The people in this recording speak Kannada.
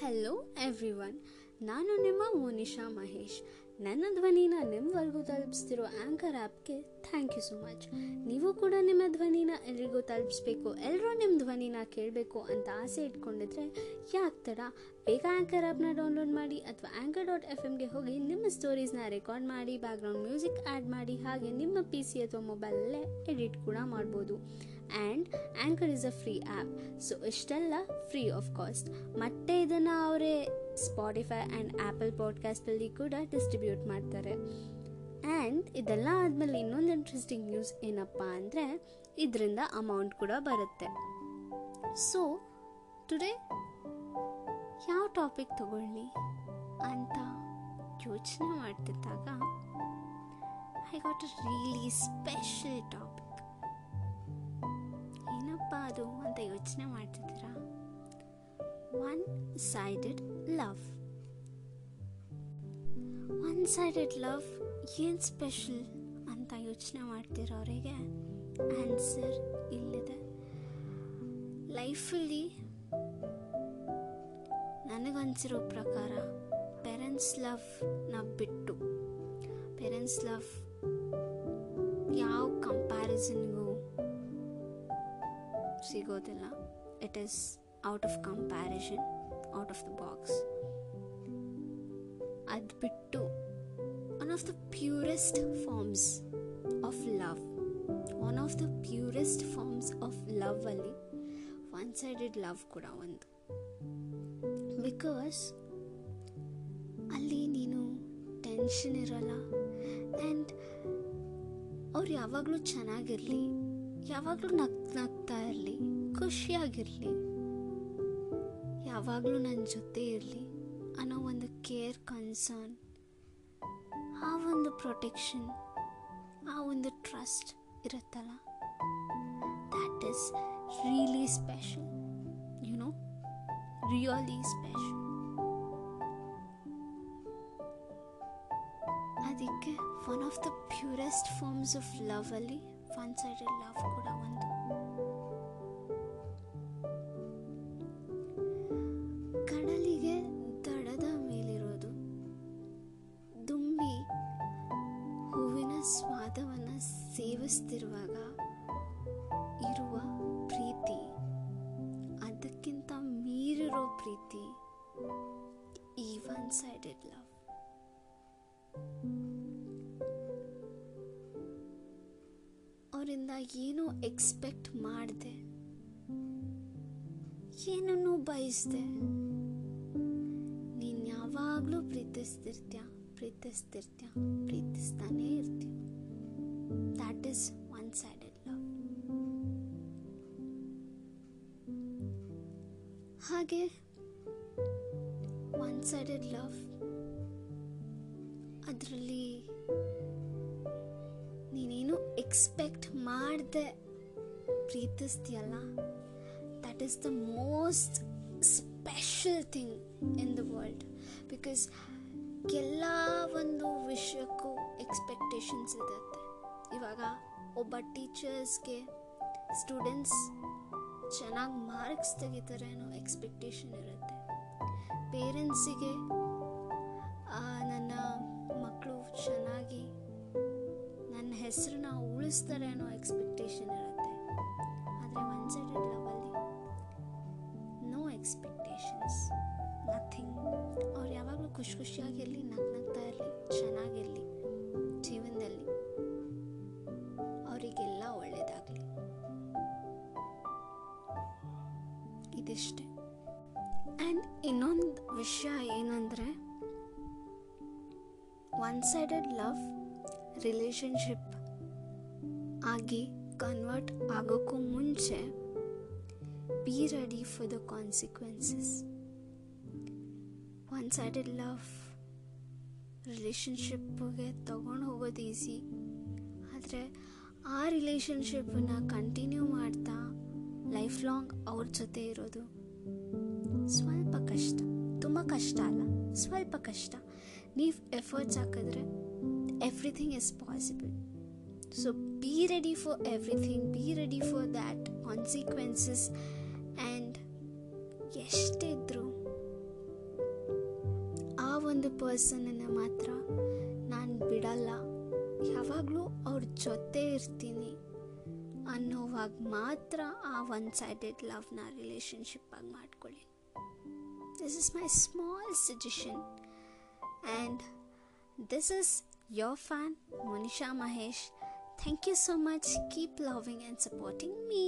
ಹಲೋ ಎವ್ರಿವನ್ ನಾನು ನಿಮ್ಮ ಮೋನಿಶಾ ಮಹೇಶ್. ನನ್ನ ಧ್ವನಿನ ನಿಮ್ಮವರೆಗೂ ತಲುಪಿಸ್ತಿರೋ ಆ್ಯಂಕರ್ ಆ್ಯಪ್ಗೆ ಥ್ಯಾಂಕ್ ಯು ಸೊ ಮಚ್ ನೀವು ಕೂಡ ನಿಮ್ಮ ಧ್ವನಿನ ಎಲ್ರಿಗೂ ತಲುಪಿಸ್ಬೇಕು ಎಲ್ಲರೂ ನಿಮ್ಮ ಧ್ವನಿನ ಕೇಳಬೇಕು ಅಂತ ಆಸೆ ಇಟ್ಕೊಂಡಿದ್ರೆ ಯಾಕೆ ಥರ ಬೇಗ ಆ್ಯಂಕರ್ ಆ್ಯಪ್ನ ಡೌನ್ಲೋಡ್ ಮಾಡಿ ಅಥವಾ ಆ್ಯಂಕರ್ ಡಾಟ್ ಎಫ್ ಎಮ್ಗೆ ಹೋಗಿ ನಿಮ್ಮ ಸ್ಟೋರೀಸ್ನ ರೆಕಾರ್ಡ್ ಮಾಡಿ ಬ್ಯಾಕ್ಗ್ರೌಂಡ್ ಮ್ಯೂಸಿಕ್ ಆ್ಯಡ್ ಮಾಡಿ, ಹಾಗೆ ನಿಮ್ಮ ಪಿ ಸಿ ಅಥವಾ ಮೊಬೈಲಲ್ಲೇ ಎಡಿಟ್ ಕೂಡ ಮಾಡ್ಬೋದು. And Anchor is a free app so ಇಷ್ಟೆಲ್ಲ ಫ್ರೀ ಆಫ್ ಕಾಸ್ಟ್ ಮತ್ತೆ ಇದನ್ನು ಅವರೇ ಸ್ಪಾಟಿಫೈ ಆ್ಯಂಡ್ ಆ್ಯಪಲ್ ಪಾಡ್ಕಾಸ್ಟಲ್ಲಿ ಕೂಡ ಡಿಸ್ಟ್ರಿಬ್ಯೂಟ್ ಮಾಡ್ತಾರೆ. ಆ್ಯಂಡ್ ಇದೆಲ್ಲ ಆದಮೇಲೆ ಇನ್ನೊಂದು ಇಂಟ್ರೆಸ್ಟಿಂಗ್ ನ್ಯೂಸ್ ಏನಪ್ಪ ಅಂದರೆ ಇದರಿಂದ ಅಮೌಂಟ್ ಕೂಡ ಬರುತ್ತೆ. ಸೊ ಟುಡೇ ಯಾವ ಟಾಪಿಕ್ ತಗೊಳ್ಳಿ ಅಂತ ಯೋಚನೆ ಮಾಡ್ತಿದ್ದಾಗ I got a really special topic ಏನಪ್ಪ ಅದು ಅಂತ ಯೋಚನೆ ಮಾಡ್ತಿದ್ದೀರಾ? One sided love one sided love ಏನು ಸ್ಪೆಷಲ್ ಅಂತ ಯೋಚನೆ ಮಾಡ್ತಿರೋರಿಗೆ ಆನ್ಸರ್ ಇಲ್ಲಿದೆ. ಲೈಫಲ್ಲಿ ನನಗನ್ಸಿರೋ ಪ್ರಕಾರ ಪೇರೆಂಟ್ಸ್ ಲವ್ನ ಬಿಟ್ಟು ಪೇರೆಂಟ್ಸ್ ಲವ್ ಯಾವ ಕಂಪ್ಯಾರಿಸನ್ಗೂ ಸಿಗೋದಿಲ್ಲ. It is out of comparison out of the box ಅದು ಬಿಟ್ಟು one of the purest forms of love one of the purest forms of love ಅಲ್ಲಿ ಒನ್ ಸೈಡೆಡ್ ಲವ್ ಕೂಡ ಒಂದು. ಬಿಕಾಸ್ ಅಲ್ಲಿ ನೀನು ಟೆನ್ಷನ್ ಇರಲ್ಲ. ಆ್ಯಂಡ್ ಅವ್ರು ಯಾವಾಗಲೂ ಚೆನ್ನಾಗಿರಲಿ, ಯಾವಾಗಲೂ ನಗ್, ನಗ್ತಾ ಇರಲಿ, ಖುಷಿಯಾಗಿರಲಿ. ಯಾವಾಗಲೂ ನನ್ನ ಜೊತೆ ಇರಲಿ ಅನ್ನೋ ಒಂದು ಕೇರ್ ಕನ್ಸರ್ನ್ ಆ ಒಂದು ಪ್ರೊಟೆಕ್ಷನ್ ಆ ಒಂದು ಟ್ರಸ್ಟ್ ಇರುತ್ತಲ್ಲ? That is really special you know really special ಅದಕ್ಕೆ one of the purest forms of love ಅಲ್ಲಿ ಒನ್ ಸೈಡೆಡ್ ಲವ್ ಕೂಡ ಒಂದು. ಸ್ವಾದವನ್ನು ಸೇವಿಸ್ತಿರುವಾಗ ಇರುವ ಪ್ರೀತಿ, ಅದಕ್ಕಿಂತ ಮೀರಿರೋ ಪ್ರೀತಿ ಈ ಒನ್ ಸೈಡೆಡ್ ಲವ್ ಅವರಿಂದ ಏನೂ ಎಕ್ಸ್ಪೆಕ್ಟ್ ಮಾಡಿದೆ, ಏನನ್ನು ಬಯಸ್ದೆ, ನೀನು ಯಾವಾಗಲೂ ಪ್ರೀತಿಸ್ತಿರ್ತೀಯ ಪ್ರೀತಿಸ್ತಿರ್ತೀಯ ಪ್ರೀತಿಸ್ತಾನೇ ಹಾಗೆ ಒನ್ ಸೈಡೆಡ್ ಲವ್ ಅದರಲ್ಲಿ ನೀನೇನು ಎಕ್ಸ್ಪೆಕ್ಟ್ ಮಾಡದೆ ಪ್ರೀತಿಸ್ತೀಯಲ್ಲ? That is the most special thing in the world because ಎಲ್ಲ ಒಂದು ವಿಷಯಕ್ಕೂ ಎಕ್ಸ್ಪೆಕ್ಟೇಷನ್ಸ್ ಇರುತ್ತೆ. ಇವಾಗ ಒಬ್ಬ ಟೀಚರ್ಸ್ಗೆ ಸ್ಟೂಡೆಂಟ್ಸ್ ಚೆನ್ನಾಗಿ ಮಾರ್ಕ್ಸ್ ತೆಗಿತಾರೆ ಅನ್ನೋ ಎಕ್ಸ್ಪೆಕ್ಟೇಷನ್ ಇರುತ್ತೆ ಪೇರೆಂಟ್ಸಿಗೆ ನನ್ನ ಮಕ್ಕಳು ಚೆನ್ನಾಗಿ ನನ್ನ ಹೆಸರನ್ನ ಉಳಿಸ್ತಾರೆ ಅನ್ನೋ ಎಕ್ಸ್ಪೆಕ್ಟೇಷನ್ ಇರುತ್ತೆ. ಆದರೆ ಒನ್ ಸೈಡೆಡ್ ಲವಲ್ಲಿ ನೋ ಎಕ್ಸ್ಪೆಕ್ಟೇಷನ್ಸ್ ನಥಿಂಗ್ ಅವ್ರು ಯಾವಾಗಲೂ ಖುಷಿ ಖುಷಿಯಾಗಿರಲಿ ನಗ್ನಗ್ತಾ ಇರಲಿ ಚೆನ್ನಾಗಿರಲಿ ಇದಿಷ್ಟೆ ಆ್ಯಂಡ್ ಇನ್ನೊಂದು ವಿಷಯ ಏನಂದರೆ ಒನ್ ಸೈಡೆಡ್ ಲವ್ ರಿಲೇಷನ್ಶಿಪ್ ಆಗಿ ಕನ್ವರ್ಟ್ ಆಗೋಕ್ಕೂ ಮುಂಚೆ be ready for the consequences one sided love ರಿಲೇಷನ್ಶಿಪ್ಗೆ ತಗೊಂಡು ಹೋಗೋದು ಈಸಿ ಆದರೆ ಆ ರಿಲೇಷನ್ಶಿಪ್ಪನ್ನು ಕಂಟಿನ್ಯೂ ಮಾಡ್ತಾ ಲೈಫ್ ಲಾಂಗ್ ಅವ್ರ ಜೊತೆ ಇರೋದು. ಸ್ವಲ್ಪ ಕಷ್ಟ, ತುಂಬ ಕಷ್ಟ ಅಲ್ಲ, ಸ್ವಲ್ಪ ಕಷ್ಟ. ನೀವು ಎಫರ್ಟ್ಸ್ ಹಾಕಿದ್ರೆ everything is possible so be ready for everything be ready for that consequences and ಎಷ್ಟಿದ್ರು ಒಂದು ಪರ್ಸನನ್ನು ಮಾತ್ರ ನಾನು ಬಿಡಲ್ಲ. ಯಾವಾಗಲೂ ಅವ್ರ ಜೊತೆ ಇರ್ತೀನಿ. ಅನ್ನೋವಾಗ ಮಾತ್ರ ಆ ಒನ್ ಸೈಡೆಡ್ ಲವ್ನ ರಿಲೇಷನ್ಶಿಪ್ ಆಗಿ ಮಾಡ್ಕೊಳ್ಳಿ this is my small suggestion and this is your fan Monisha Mahesh. Thank you so much. Keep loving and supporting me.